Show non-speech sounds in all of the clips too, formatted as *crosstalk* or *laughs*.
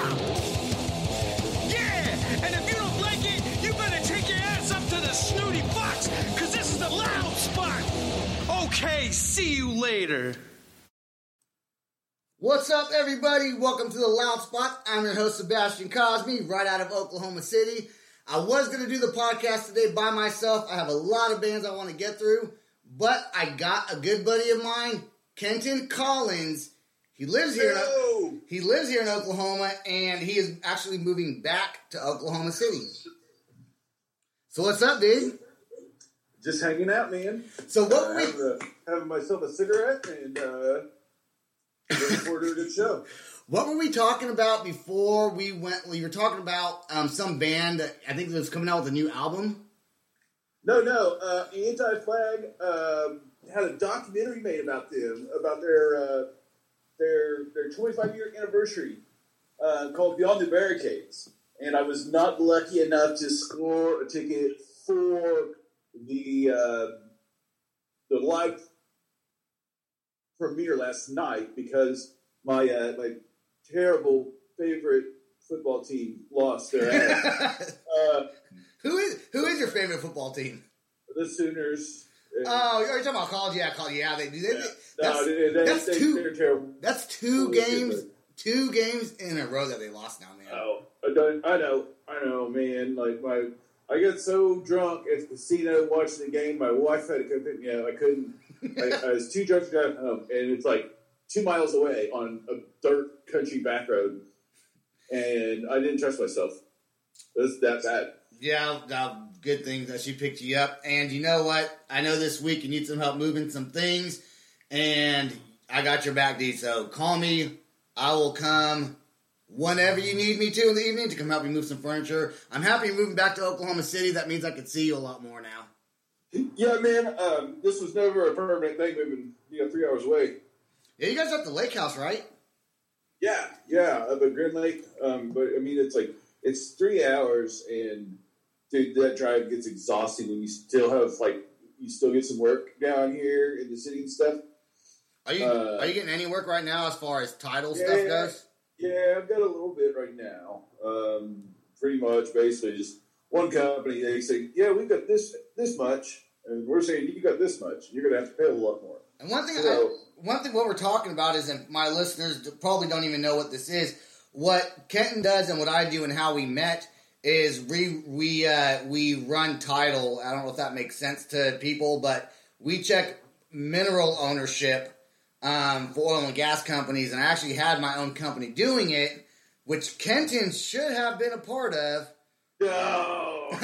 Yeah, and if you don't like it, you better take your ass up to the snooty box, cause this is the loud spot. Okay, see you later. What's up, everybody? Welcome to the Loud Spot. I'm your host, Sebastian Cosme, right out of Oklahoma City. I was going to do the podcast today by myself. I have a lot of bands I want to get through, but I got a good buddy of mine, Kenton Collins. He lives here. In, he lives here in Oklahoma, and he is actually moving back to Oklahoma City. So what's up, dude? Just hanging out, man. So what Uh, we having, a, having myself a cigarette and uh, looking forward to a good show. *laughs* What were we talking about before we went? We were talking about um, some band that I think was coming out with a new album. No, no. Uh, Anti Flag um, had a documentary made about them, about their uh, their their 25 year anniversary, uh, called Beyond the Barricades. And I was not lucky enough to score a ticket for the uh, the live premiere last night because my uh, my terrible favorite football team lost their ass. *laughs* uh, who is who is your favorite football team? the Sooners. Oh, you're talking about college? Yeah, college. Yeah, they do. They, Yeah. that's, no, they, they, that's they, two. That's two games. Two games in a row that they lost now, man. Oh, I, know, I know, man. Like my, I got so drunk at the casino watching the game. My wife had to come pick me up. I couldn't. I, I was too drunk to drive home, and it's like two miles away on a dirt country back road, and I didn't trust myself. It was that bad. Yeah, good thing that she picked you up. And you know what? I know this week you need some help moving some things, and I got your back, D. So call me. I will come whenever you need me to in the evening to come help you move some furniture. I'm happy you're moving back to Oklahoma City. That means I can see you a lot more now. Yeah, man. Um, this was never a permanent thing. Moving, you know, three hours away. Yeah, you guys are at the lake house, right? Yeah, yeah, up at Grand Lake. Um, but I mean, it's like it's three hours, and dude, that drive gets exhausting when you still have like you still get some work down here in the city and stuff. Are you Uh, are you getting any work right now as far as title Yeah. stuff goes? Yeah, I've got a little bit right now. Um, pretty much, basically, just one company. They say, "Yeah, we got this this much," and we're saying you got this much. You're going to have to pay a lot more. And one thing, I, one thing, what we're talking about is, and my listeners probably don't even know what this is. What Kenton does and what I do and how we met is we we uh, we run title. I don't know if that makes sense to people, but we check mineral ownership um, for oil and gas companies, and I actually had my own company doing it, which Kenton should have been a part of. No. *laughs* *laughs*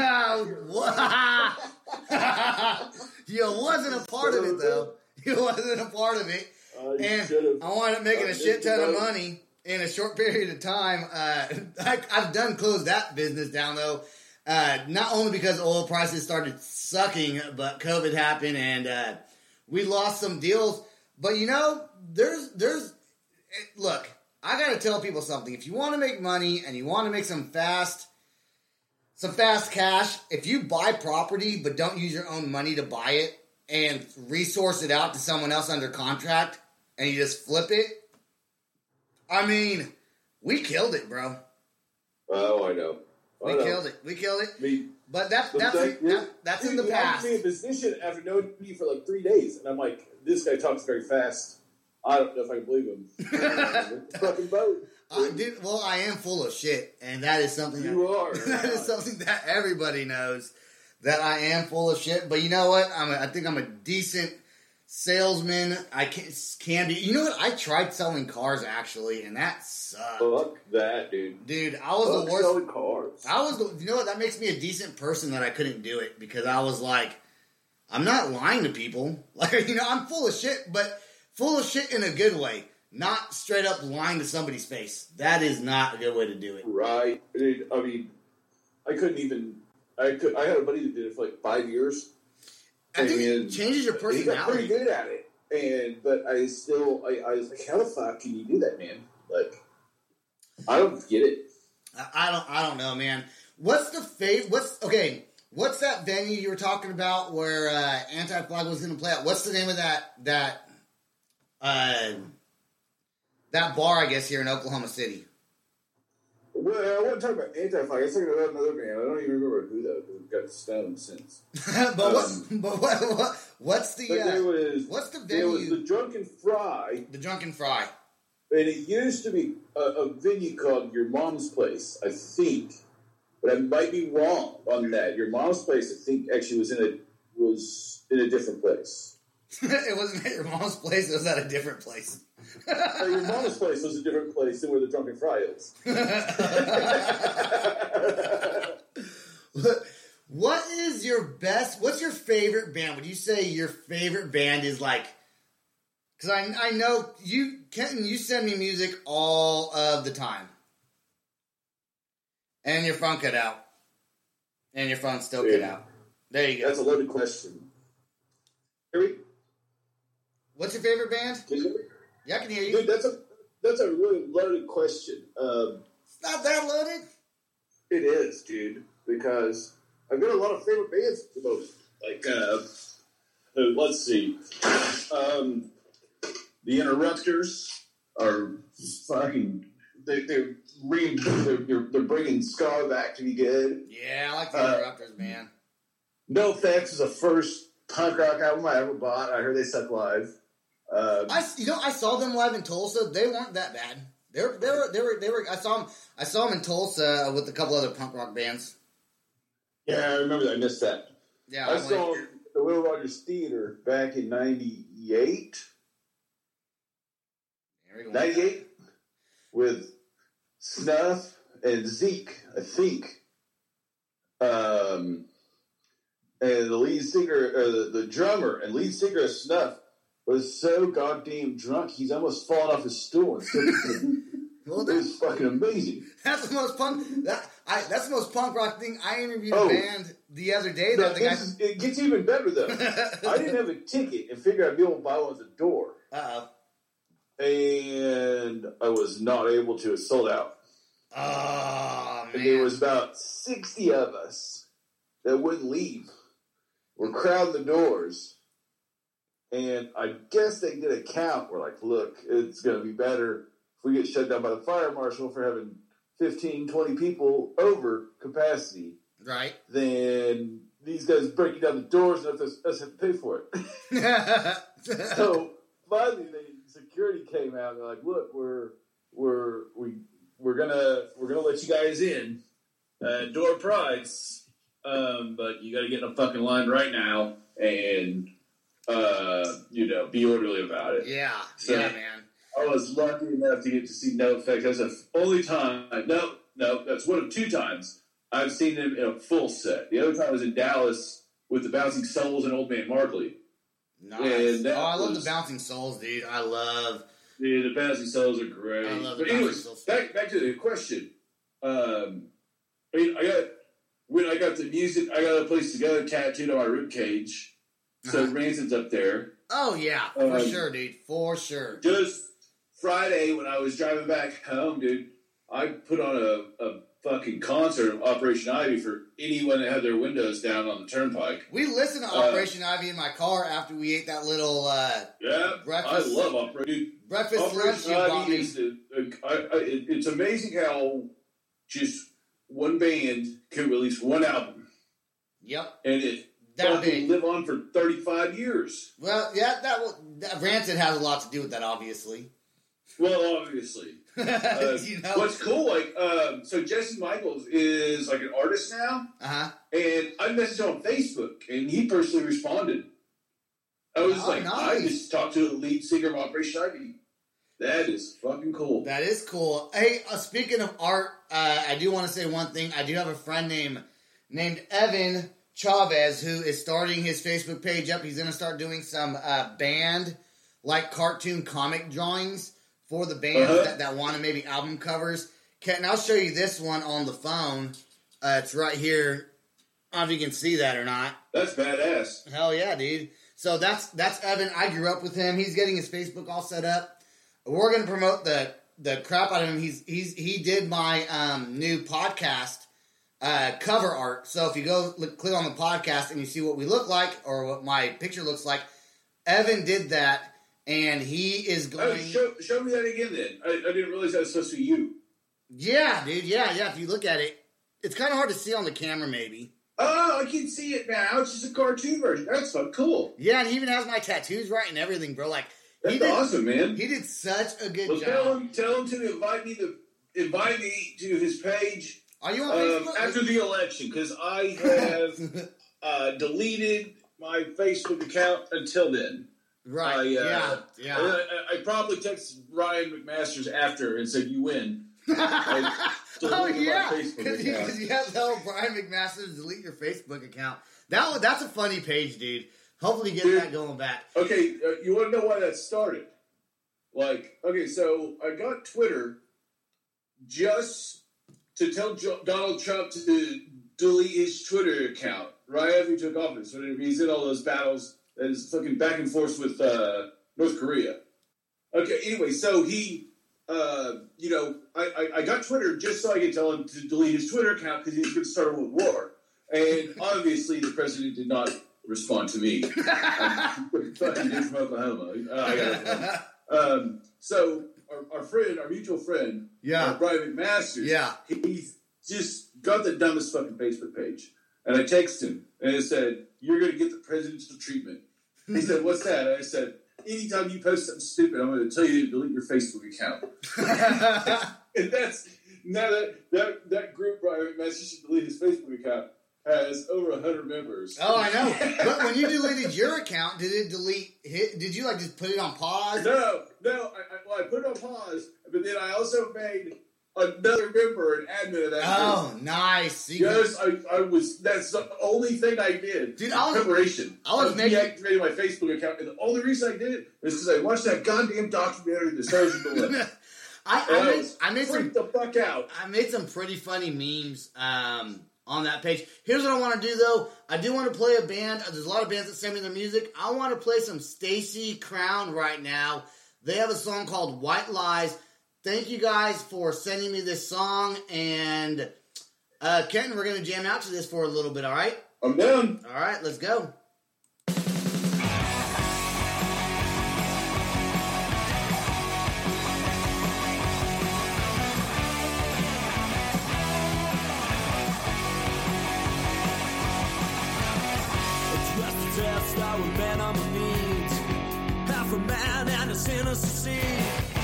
you wasn't a part of it though. You wasn't a part of it. Uh, And. I wanted making a shit ton of money in a short *laughs* period of time. Uh, *laughs* I, I've done closed that business down though. Uh, not only because oil prices started sucking, but COVID happened and uh, we lost some deals. But you know, there's there's eh, look. I got to tell people something. If you want to make money and you want to make some fast some fast cash, if you buy property but don't use your own money to buy it and resource it out to someone else under contract and you just flip it, I mean, we killed it, bro. Oh, I know. I We know. killed it. We killed it. I mean, But that's that's that, that's in the Dude, past. me a position after knowing me for like three days, and I'm like, this guy talks very fast. I don't know if I can believe him. *laughs* Fucking boat. Uh, dude, well, I am full of shit, and that is something that, You are. *laughs* that is something that everybody knows that I am full of shit. But you know what? I'm a, I think I'm a decent salesman. I can can be. You know what? I tried selling cars actually, and that sucked. Fuck that, dude. Dude, I was Fuck the worst. selling cars. I was the. You know what? That makes me a decent person that I couldn't do it because I was like, I'm not lying to people. *laughs* Like, you know, I'm full of shit, but full of shit in a good way. Not straight up lying to somebody's face. That is not a good way to do it. Right. I mean, I couldn't even. I could. I had a buddy that did it for like five years. I think it changes your He got pretty good at it, and but I still, I, I was like, how the fuck can you do that, man? Like, I don't get it. I- don't. I don't know, man. What's the fav? What's okay? What's that venue you were talking about where uh, Anti Flag was going to play at? What's the name of that that uh, that bar? I guess here in Oklahoma City. Well, I want to talk about anti-flag. I was thinking about another band. I don't even remember who though. Got stoned since. *laughs* but what? Um, But what, what? What's the But uh, was what's the there was venue? the Drunken Fry, the Drunken Fry. and it used to be a, a venue called Your Mom's Place, I think. But I might be wrong on that. Your Mom's Place, I think, actually was in a was in a different place. *laughs* it wasn't at your mom's place. It was at a different place. Uh, *laughs* your Mom's Place was a different place than where the Drunken Fry is. What is your best? What's your favorite band? Would you say your favorite band is like? Because I I know you Kenton, you send me music all of the time, and your phone cut out, and your phone still cut out. There you go. That's a loaded question. Hear me? What's your favorite band? Can you hear me? Yeah, I can hear you. Dude, that's a that's a really loaded question. Um, It's not that loaded. It is, dude, because I've got a lot of favorite bands at the most. Like, uh, uh, let's see, um, the Interrupters are fucking. They, they're, re, they're, they're they're bringing ska back to be good. Yeah, I like the Uh, Interrupters, man. NOFX is the first punk rock album I ever bought. I heard they suck live. Um, I you know I saw them live in Tulsa. They weren't that bad. They were they were they were, they were I saw them I saw them in Tulsa with a couple other punk rock bands. Yeah, I remember that. I missed that. Yeah, I went- saw the Will Rogers Theater back in '98. There we go. 98 with Snuff and Zeke, I think. Um, and the lead singer, or the, the drummer and lead singer of Snuff was so goddamn drunk he's almost fallen off his stool. And Well, it was fucking amazing. that's the most fun. That I that's the most punk rock thing. I interviewed Oh. a band the other day. That the this guy. is- it gets even better though. *laughs* I didn't have a ticket and figured I'd be able to buy one at the door. Uh And I was not able to. It sold out. oh. Oh And man. there was about 60 of us that wouldn't leave. We're crowding the doors. And I guess they did a count. We're like, look, it's going to be better if we get shut down by the fire marshal for having 15, 20 people over capacity right. Then these guys breaking down the doors and us, us have to pay for it. *laughs* so finally, the security came out and they're like, "Look, we're we're we we're gonna we're gonna let you guys in, uh, door price, um, but you got to get in a fucking line right now and uh, you know be orderly about it." yeah. So- yeah, man. I was lucky enough to get to see NOFX. That's the only time. No, no, that's one of two times I've seen them in a full set. The other time was in Dallas with the Bouncing Souls and Old Man Markley. Nice. And oh, I love was- the bouncing souls, dude. I love. Yeah, the Bouncing Souls are great. I love the but anyways, back back to the question. Um, I mean, I got when I got the music, I got a place to go tattooed on my rib cage. So Uh-huh. Rancid's up there. Oh yeah, for Um, sure, dude. For sure. Just Friday when I was driving back home, dude, I put on a, a fucking concert of Operation Ivy for anyone that had their windows down on the turnpike. We listened to Uh, Operation Ivy in my car after we ate that little uh, Yeah, Breakfast- I love Operation. breakfast lunch Operation bought Ivy is the, I, I, it, it's amazing how just one band can release one album Yep, and it that big. live on for thirty five years. Well, yeah, that, will, that Rancid has a lot to do with that, obviously. Well, obviously. *laughs* Uh, you know. What's cool, like, um, so Jesse Michaels is like an artist now, Uh huh. and I messaged him on Facebook, and he personally responded. I was Oh, like, I just talked to the lead singer of Operation Ivy. That is fucking cool. That is cool. Hey, uh, speaking of art, uh, I do want to say one thing. I do have a friend named named Evan Chavez who is starting his Facebook page up. He's going to start doing some uh, band like cartoon comic drawings for the bands Uh-huh. that, that want to maybe album covers. Ken, I'll show you this one on the phone. Uh, it's right here. I don't know if you can see that or not. That's badass. Hell yeah, dude. So that's that's Evan. I grew up with him. He's getting his Facebook all set up. We're gonna promote the the crap out of him. He's he's he did my um, new podcast. Uh, cover art. So if you go look, click on the podcast and you see what we look like or what my picture looks like, Evan did that, and he is Oh, going. show, show me that again then. I, I didn't realize that was supposed to be you. Yeah, dude. Yeah, yeah. If you look at it, it's kind of hard to see on the camera, maybe. Oh, I can see it now. It's just a cartoon version. That's so cool. Yeah, and he even has my tattoos right and everything, bro. Like he That's did, awesome, man. he did such a good Well, tell job. him, tell him to invite me to invite me to his page Are you on um, Facebook? after the election because I *laughs* have uh, deleted my Facebook account until then. Right? I, uh, yeah, yeah. I, I probably texted Ryan McMasters after and said, "You win." *laughs* I oh yeah, because you, you have to tell Brian to delete your Facebook account. That that's a funny page, dude. Hopefully, get Dude. that going back. Okay, uh, you want to know why that started? Like, okay, so I got Twitter just to tell jo- Donald Trump to delete his Twitter account right after he took office. When he's in all those battles is fucking back and forth with uh, North Korea. Okay, anyway, so he, uh, you know, I, I, I got Twitter just so I could tell him to delete his Twitter account because he was going to start a world war. And *laughs* obviously, the president did not respond to me. Fucking dude from Oklahoma. Uh, I got um, so our, our friend, our mutual friend, Yeah. uh, Brian McMaster, Yeah. he's just got the dumbest fucking Facebook page. And I texted him and I said, "You're going to get the presidential treatment." He said, "What's that?" I said, "Anytime you post something stupid, I'm going to tell you to delete your Facebook account." *laughs* and that's now that that that group, Brian McMaster, should delete his Facebook account. Has over hundred members. oh, I know. *laughs* But when you deleted your account, did it delete? Hit, did you like just put it on pause? No, no. I, I, well, I put it on pause, but then I also made another member an admin of that. Oh, group. nice. See, Yes, I, I was. That's the only thing I did. Dude, I was- preparation. I was making- deactivating my Facebook account, and the only reason I did it is because I watched that goddamn documentary, The Stars of the Left. I, I I made was I made some the fuck out. I made some pretty funny memes um, on that page. Here's what I want to do though. I do want to play a band. There's a lot of bands that send me their music. I want to play some Stacy Crowne right now. They have a song called White Lies. Thank you guys for sending me this song. And uh, Kenton, we're going to jam out to this for a little bit, all right? I'm down. All right, let's go. Just a test, I was man on my knees. Half a man and a sinner to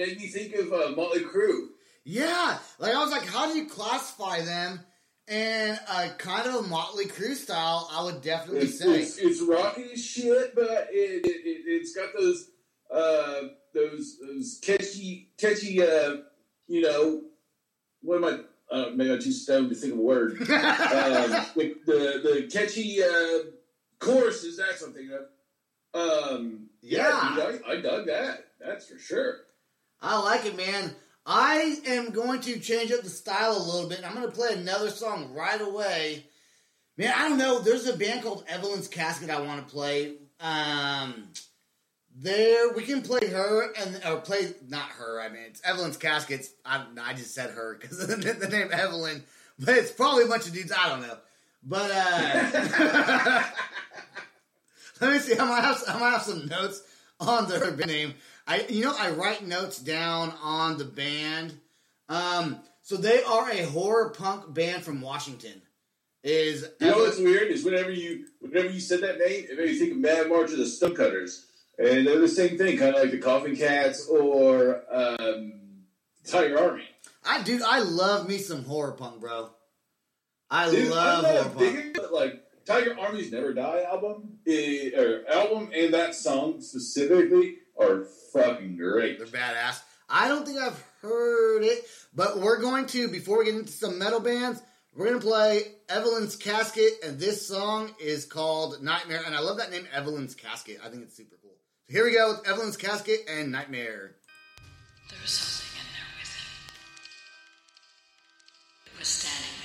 made me think of uh, Motley Crue. Yeah, like I was like, how do you classify them? And uh, kind of a Motley Crue style, I would definitely It's, say. it's, it's rocky as shit, but it, it, it it's got those uh, those those catchy catchy uh, you know what am I? Uh, maybe I'm too stoned to think of a word. um, *laughs* the, the the catchy uh, choruses. That's something. Um, yeah, Yeah. dude, I, I dug that. That's for sure. I like it, man. I am going to change up the style a little bit. I'm going to play another song right away. Man, I don't know. There's a band called Evelyn's Casket I want to play. Um, there we can play her and or play not her. I mean, it's Evelyn's Caskets. I, I just said her because *laughs* of the, the name Evelyn, but it's probably a bunch of dudes. I don't know. But uh, *laughs* *laughs* let me see. I might have I might have some notes on their band name. I you know I write notes down on the band. Um, so they are a horror punk band from Washington. Is You know what's weird is whenever you whenever you said that name, it made me think of Mad Marge and the Stonecutters, and they're the same thing, kind of like the Coffin Cats or um, Tiger Army. I do. I love me some horror punk, bro. I Dude, love I'm horror punk. big, like Tiger Army's Never Die album, eh, or album, and that song specifically are fucking great. They're badass. I don't think I've heard it, but we're going to before we get into some metal bands. We're gonna play Evelyn's Casket, and this song is called Nightmare. And I love that name, Evelyn's Casket. I think it's super cool. So here we go with Evelyn's Casket and Nightmare. There was something in there with him. It was standing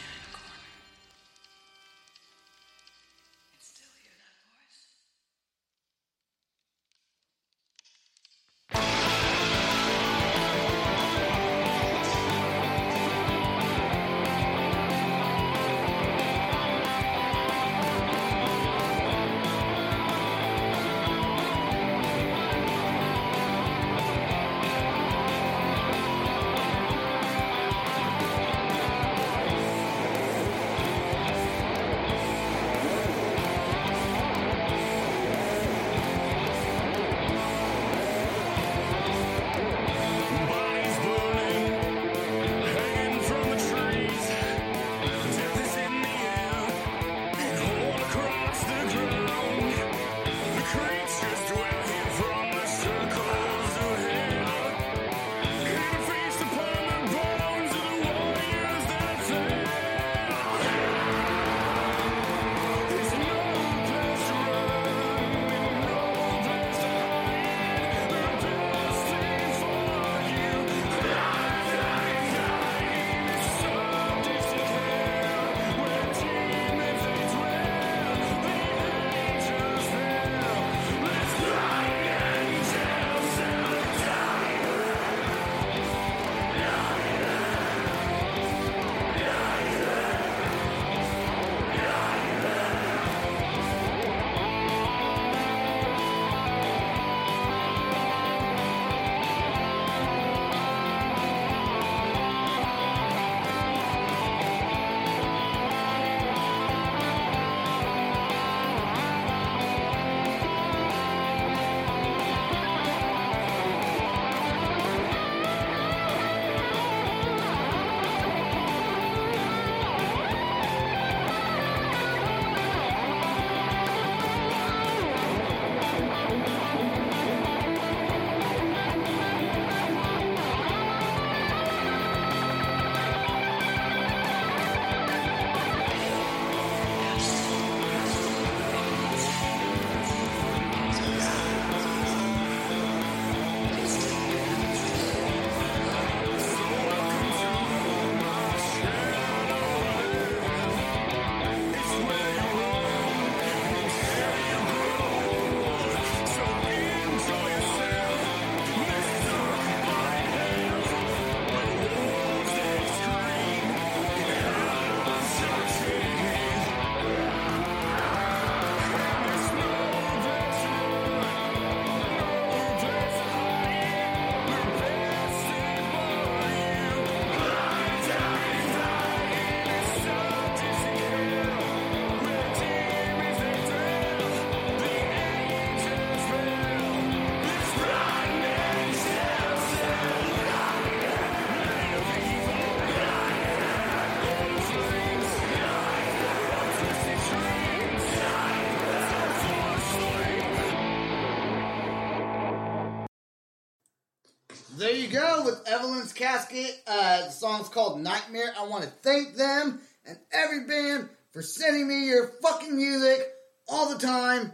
There you go with Evelyn's Casket. Uh, the song's called Nightmare. I want to thank them and every band for sending me your fucking music all the time.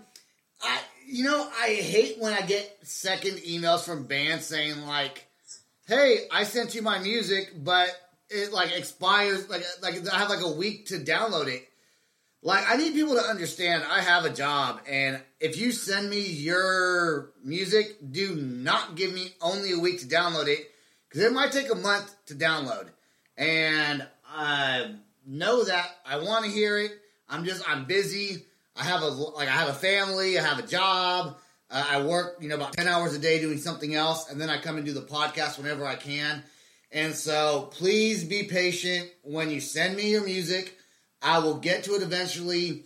I, you know, I hate when I get second emails from bands saying like, "Hey, I sent you my music, but it like expires like like I have like a week to download it." Like, I need people to understand I have a job, and if you send me your music, do not give me only a week to download it, because it might take a month to download. And I know that I want to hear it. I'm just, I'm busy. I have a, like, I have a family, I have a job. Uh, I work, you know, about 10 hours a day doing something else, and then I come and do the podcast whenever I can. And so please be patient when you send me your music. I will get to it eventually.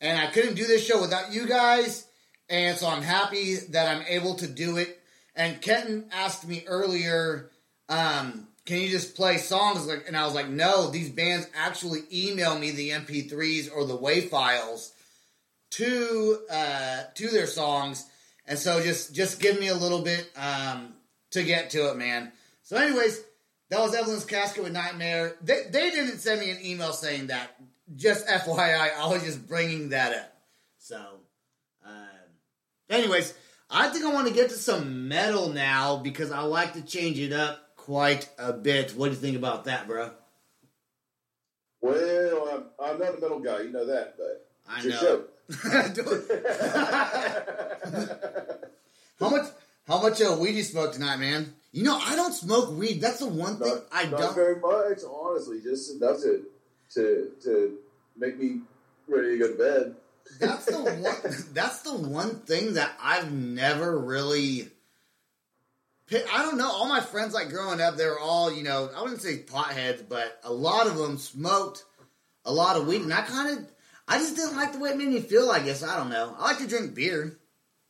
And I couldn't do this show without you guys. And so I'm happy that I'm able to do it. And Kenton asked me earlier, um, can you just play songs? Like, and I was like, no, these bands actually email me the MP3s or the WAV files to uh, to their songs. And so just just give me a little bit um, to get to it, man. So, anyways, that was Evelyn's Casket with Nightmare. They, they didn't send me an email saying that. Just FYI, I was just bringing that up. So, um, anyways, I think I want to get to some metal now because I like to change it up quite a bit. What do you think about that, bro? Well, I'm, I'm not a metal guy, you know that, but I know. *laughs* how much? How much uh, weed you smoke tonight, man? You know, I don't smoke weed. That's the one thing not, I not don't. very much, honestly. Just enough to to to make me ready to go to bed. That's the *laughs* one. That's the one thing that I've never really. I don't know. All my friends, like growing up, they were all you know. I wouldn't say potheads, but a lot of them smoked a lot of weed, and I kind of, I just didn't like the way it made me feel. I guess I don't know. I like to drink beer.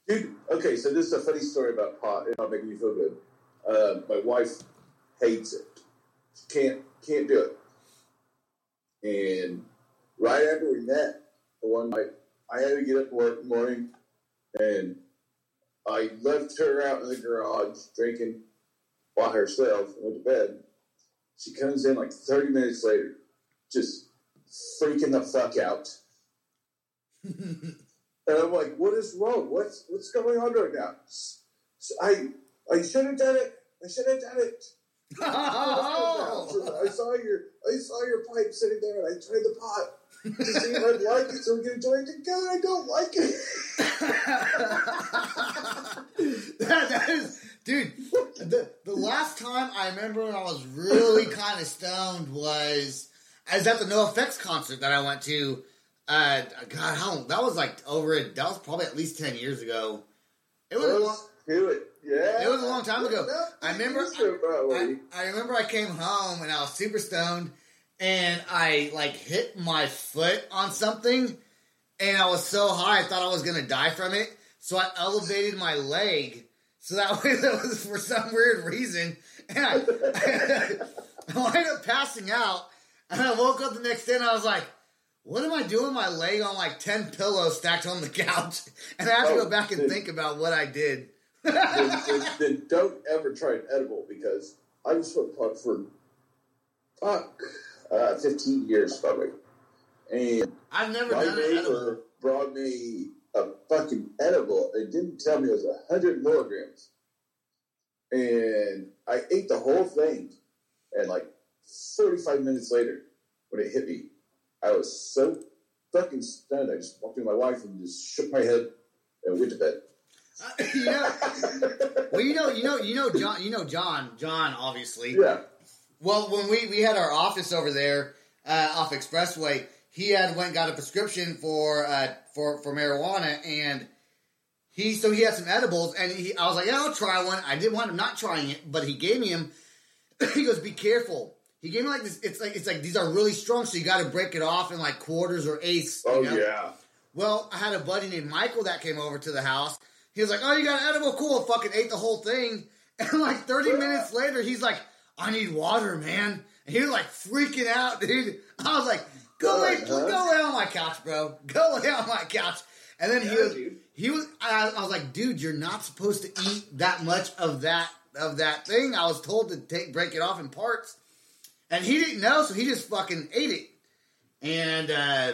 Dude, okay, so this is a funny story about pot. It's not making me feel good. Uh, my wife hates it. She can't can't do it. And right after we met, the one night, I had to get up work in the morning, and I left her out in the garage drinking by herself and went to bed. She comes in like 30 minutes later, just freaking the fuck out. *laughs* And I'm like, what is wrong? What's what's going on right now? I I should have done it. I should have done it. *laughs* I saw your I saw your pipe sitting there, and I tried the pot to see if I'd like it, so we can join together. I don't like it. *laughs* that, that is, dude. The, the last time I remember when I was really kind of stoned was I was at the NOFX concert that I went to. Uh, God, how that was like over. it. That was probably at least ten years ago. It was. a Let's do it. Yeah, It was a long time ago. I remember-. I, I remember I came home and I was super stoned, and I like hit my foot on something, and I was so high I thought I was gonna die from it. So I elevated my leg, so that *laughs* way that was for some weird reason, and I, *laughs* I wound up passing out. And I woke up the next day and I was like, "What am I doing? My leg on like ten pillows stacked on the *laughs* couch?" And I have to Oh, go back and dude. think about what I did. Then, then, then don't ever try an edible because I was smoked pot for fuck uh, 15 years probably, and I've never my done neighbor brought me a fucking edible. And didn't tell me it was 100 milligrams, and I ate the whole thing, and like 45 minutes later, when it hit me, I was so fucking stunned. I just walked in my wife and just shook my head and went to bed. Uh, you know, well, you know, you know, you know, John, you know, John, John, obviously. yeah. Well, when we we had our office over there uh, off Expressway, he had went and got a prescription for uh, for for marijuana, and he so he had some edibles, and he, I was like, yeah, I'll try one. I didn't want him not trying it, but he gave me him. *clears throat* he goes, be careful. He gave me like this. It's like it's like these are really strong, so you got to break it off in like quarters or eighths. Oh know? yeah. Well, I had a buddy named Michael that came over to the house. He was like, "Oh, you got an edible? Cool." Fucking ate the whole thing, *laughs* and like thirty minutes later, he's like, "I need water, man." And he was like freaking out, *laughs* dude. I was like, "Go lay, Good, go lay on my couch, bro. *laughs* Go lay on my couch." And then he was, he was. I, I was like, "Dude, you're not supposed to eat that much of that of that thing. I was told to take break it off in parts, and he didn't know, so he just fucking ate it. And uh,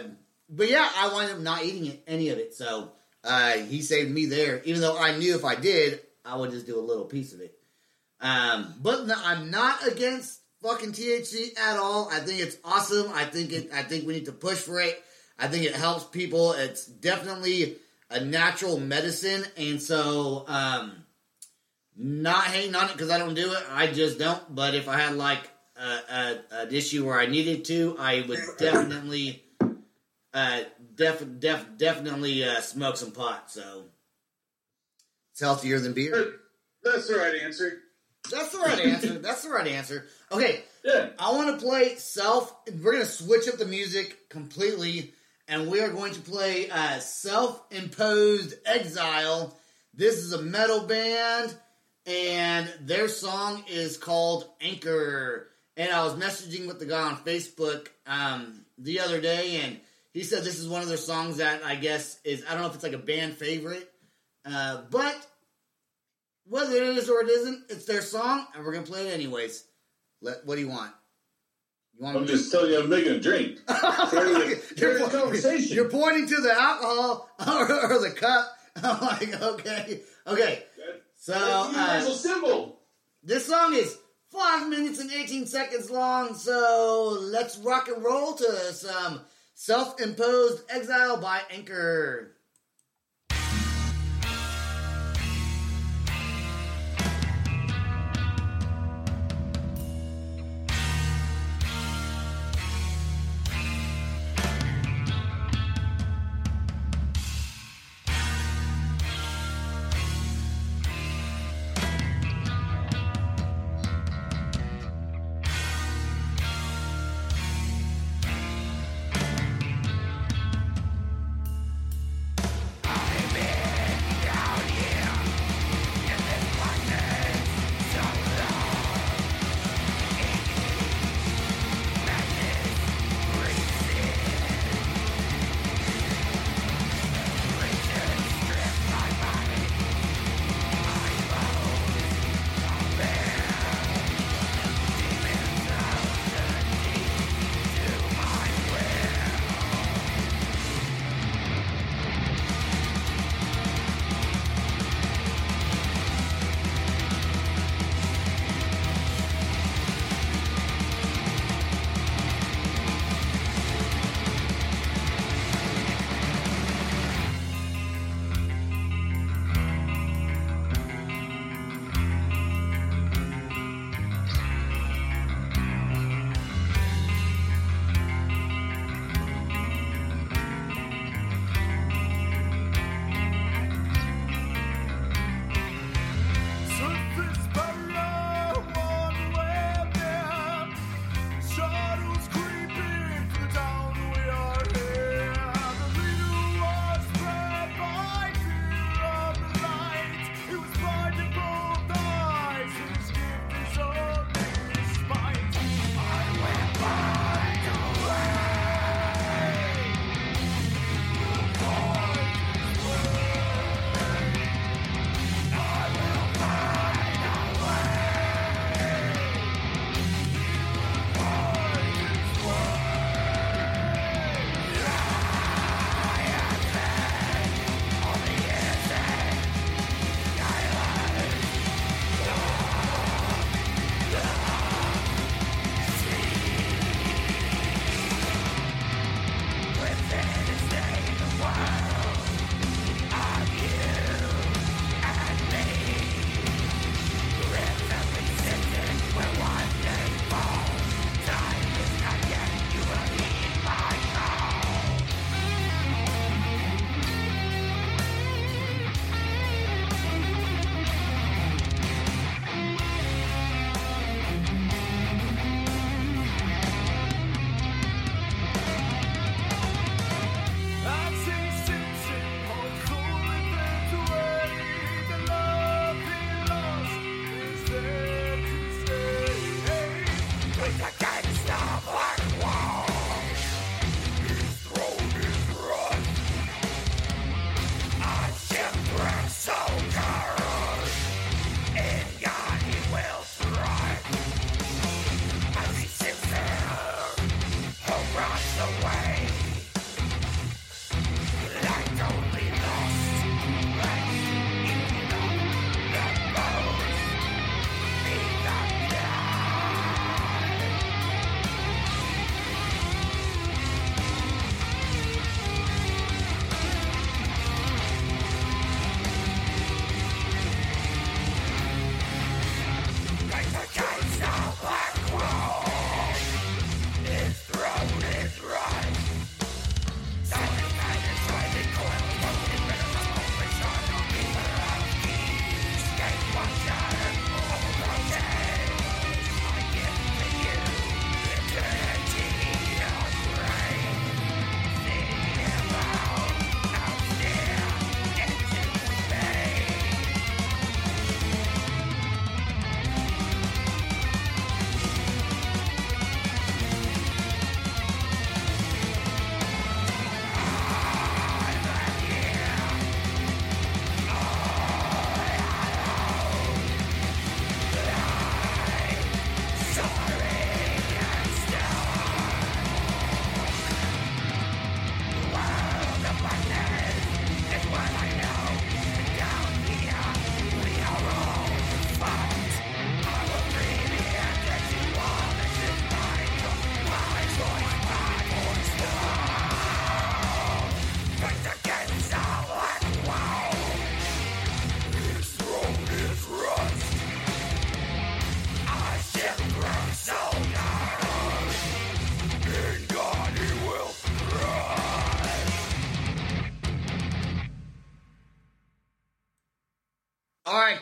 but yeah, I wound up not eating it, any of it. So uh, he saved me there, even though I knew if I did, I would just do a little piece of it. Um, but no, I'm not against fucking THC at all. I think it's awesome. I think it. I think we need to push for it. I think it helps people. It's definitely a natural medicine, and so um, not hating on it because I don't do it. I just don't. But if I had like a, a, an issue where I needed to, I would definitely, uh, def, def, definitely uh, smoke some pot. So it's healthier than beer. That's the right answer. That's the right answer. *laughs* That's the right answer. Okay, Yeah. I want to play self. We're going to switch up the music completely, and we are going to play uh, Self-Imposed Exile. This is a metal band, and their song is called Anchor. And I was messaging with the guy on Facebook um, the other day, and he said this is one of their songs that I guess is I don't know if it's like a band favorite, uh, but whether it is or it isn't, it's their song, and we're gonna play it anyways. Let what do you want? You want I'm just telling you, I'm making a drink. *laughs* Carry the- carry the conversation. You're pointing to the alcohol or, *laughs* or the cup. *laughs* I'm like, okay, okay. So uh, symbol. this song is five minutes and 18 seconds long. So let's rock and roll to some self-imposed exile by Anchor.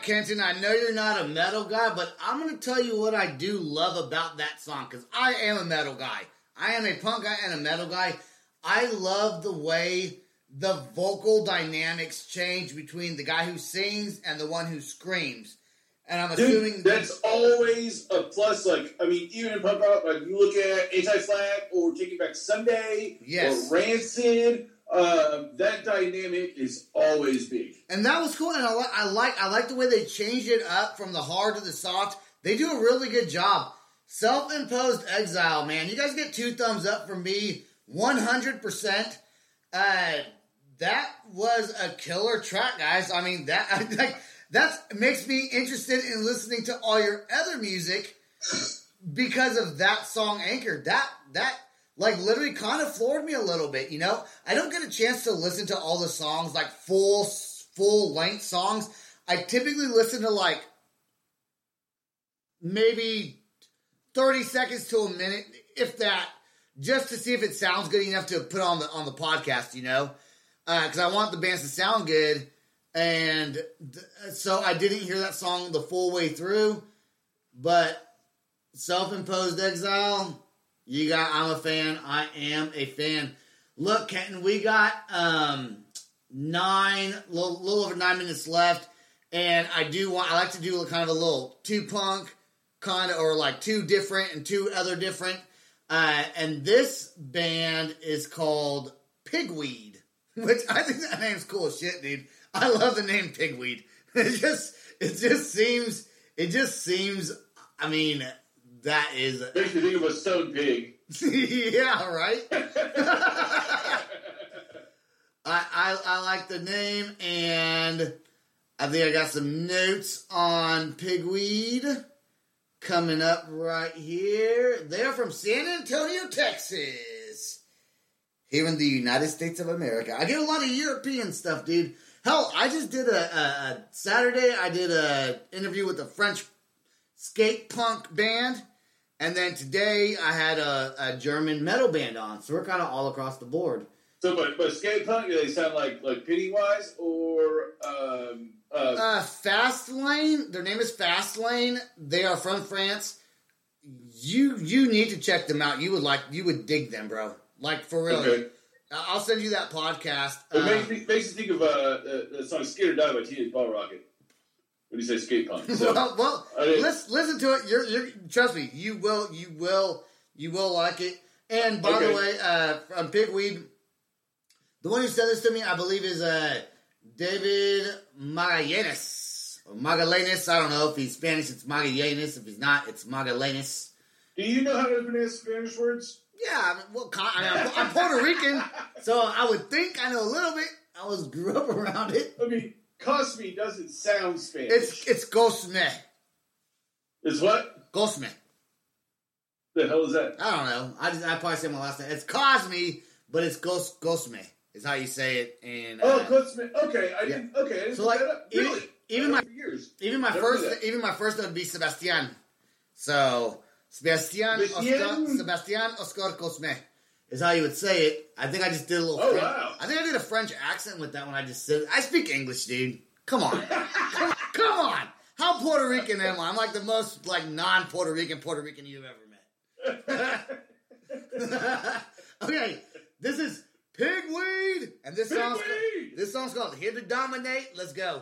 Kenton, I know you're not a metal guy, but I'm going to tell you what I do love about that song because I am a metal guy. I am a punk guy and a metal guy. I love the way the vocal dynamics change between the guy who sings and the one who screams. And I'm assuming Dude, that's always a plus. Like, I mean, even in punk rock, like you look at Anti Flag or Taking Back Sunday Yes. or Rancid, um, that dynamic is always big. And that was cool, and I, li- I like I like the way they changed it up from the hard to the soft. They do a really good job. Self-imposed exile, man. You guys get two thumbs up from me, one hundred percent. Uh, that was a killer track, guys. I mean that *laughs* like that makes me interested in listening to all your other music because of that song anchor. That that like literally kind of floored me a little bit. You know, I don't get a chance to listen to all the songs like full full length songs. I typically listen to like maybe thirty seconds to a minute, if that, just to see if it sounds good enough to put on the on the podcast. You know, uh, because I want the bands to sound good. And th- so I didn't hear that song the full way through, but self-imposed exile. You got. I'm a fan. I am a fan. Look, Kenton, we got um nine, little, little over nine minutes left, and I do want. I like to do kind of a little two punk kind of, or like two different and two other different. Uh, and this band is called Pigweed, *laughs* which I think that name's cool as shit, dude. I love the name Pigweed. *laughs* It just, it just seems, it just seems. I mean, that is, Makes me think of a stone pig. *laughs* yeah, right. *laughs* I, I I like the name, and I think I got some notes on pigweed coming up right here. They're from San Antonio, Texas, here in the United States of America. I get a lot of European stuff, dude. Hell, I just did a, a, a Saturday. I did a interview with a French skate punk band. And then today I had a, a German metal band on, so we're kind of all across the board. So, but but skate punk, do they sound like like Pennywise or um, uh, Uh, Fast Lane, their name is Fast Lane. They are from France. You you need to check them out. You would like you would dig them, bro. Like for real. okay? I'll send you that podcast. It Uh, makes me makes me think of uh, uh, the song "Skate or Die" by Teenage Bottlerocket. When you say skate punk, so, well, well I didn't- listen, listen to it. You're, you're, trust me, you will, you will, you will like it. And by the way, uh, from Pigweed, the one who said this to me, I believe, is uh, David Magallanes. Magallanes. I don't know if he's Spanish, it's Magallanes. If he's not, it's Magallanes. do you know how to pronounce Spanish words? Yeah, I mean, well, I mean, I'm, I'm Puerto Rican, *laughs* so I would think I know a little bit. I was grew up around it. I mean, Cosme doesn't sound Spanish. It's it's Gosme. It's what? Gosme. The hell is that? I don't know. I just I probably said my last name. It's Cosme, but it's Gos Gosme is how you say it. And uh, Oh, Cosme. Okay, I didn't. Okay, I didn't So, like, even- Really? even my- even my Never first even my first would be Sebastian. So Sebastian Oscar, Sebastian? Sebastian Oscar Cosme is how you would say it. I think I just did a little. Oh, French, wow. I think I did a French accent with that when I just said. I speak English, dude. Come on, *laughs* come, on. How Puerto Rican am I? I'm like the most like non Puerto Rican Puerto Rican you've ever met. *laughs* okay, this is Pigweed, and this Pigweed! this song's called "Here to Dominate." Let's go.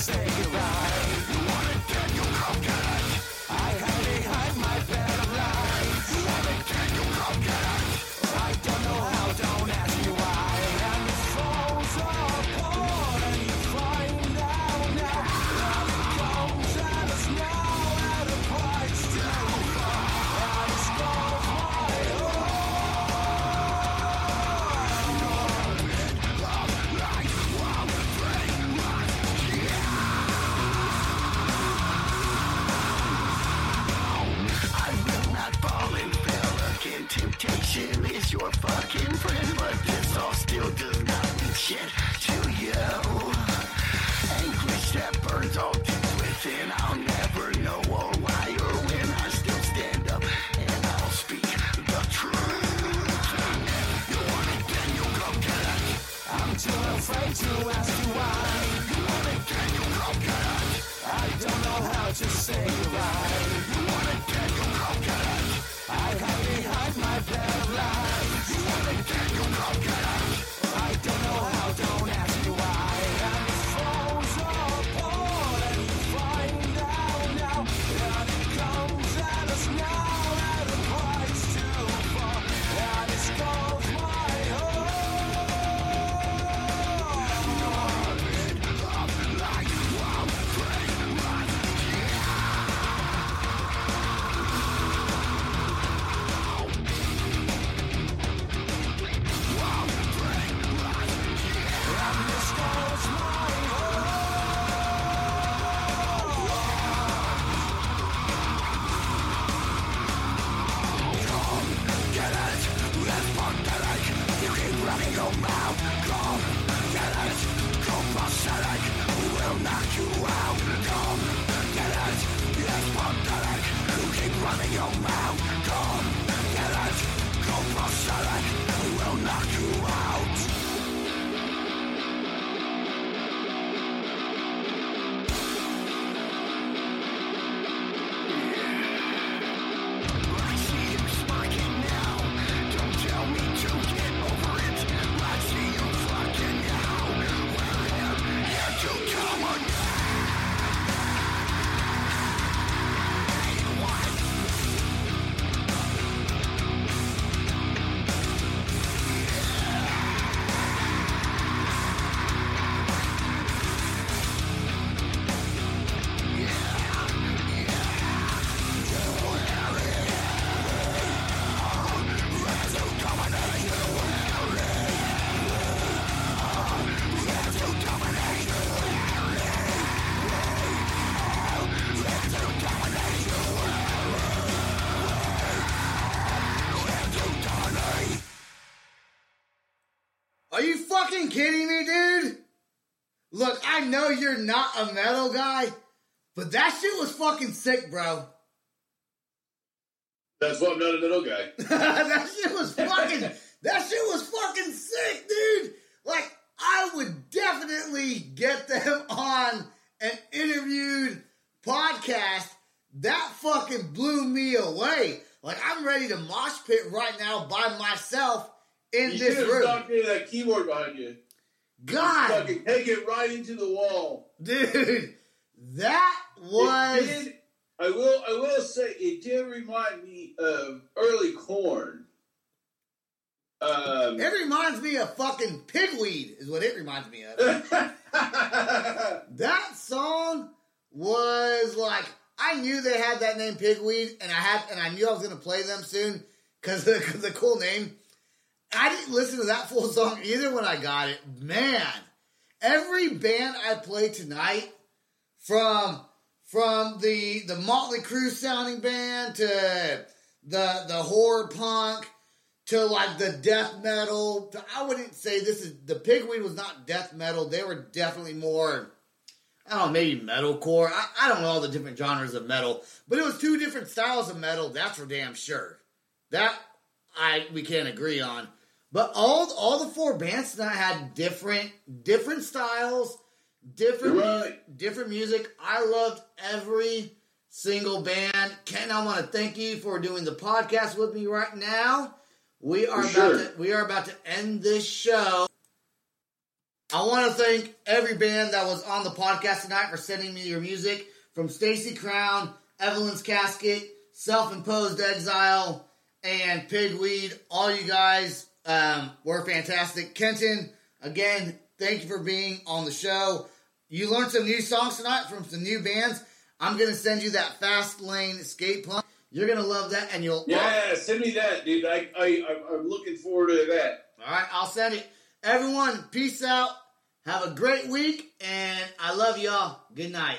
say goodbye. Kidding me, dude? Look, I know you're not a metal guy, but that shit was fucking sick, bro. *laughs* That's why I'm not a middle guy. that shit was fucking. that shit was fucking sick, dude. Like, I would definitely get them *laughs* on an interviewed podcast. That fucking blew me away. Like, I'm ready to mosh pit right now by myself in You this room. knocked into that keyboard behind you. God, Fucking take it right into the wall. dude, that was. Did, I will. I will say it did remind me of early Korn. Um, It reminds me of fucking pigweed, is what it reminds me of. *laughs* that song was like I knew they had that name Pigweed, and I had and I knew I was gonna play them soon because the, the cool name. I didn't listen to that full song either when I got it. Man, every band I play tonight, from from the the Motley Crue sounding band to the the horror punk to like the death metal. To, I wouldn't say this is the Pigweed was not death metal. They were definitely more. I don't know, maybe metalcore. I, I don't know all the different genres of metal, but it was two different styles of metal. That's for damn sure. That I we can't agree on. But all all the four bands tonight had different different styles, different right. different music. I loved every single band. Ken, I want to thank you for doing the podcast with me right now. we are about to we are about to end this show. I want to thank every band that was on the podcast tonight for sending me your music from Stacy Crowne, Evelyn's Casket, Self Imposed Exile, and Pigweed. All you guys um, were fantastic. Kenton, again, thank you for being on the show. You learned some new songs tonight from some new bands. I'm gonna send you that Fast Lane Skate Punk. You're gonna love that, and you'll Yeah, send me that, dude. I, I, I'm- I'm looking forward to that. All right, I'll send it. Everyone, peace out. Have a great week, and I love y'all. Good night.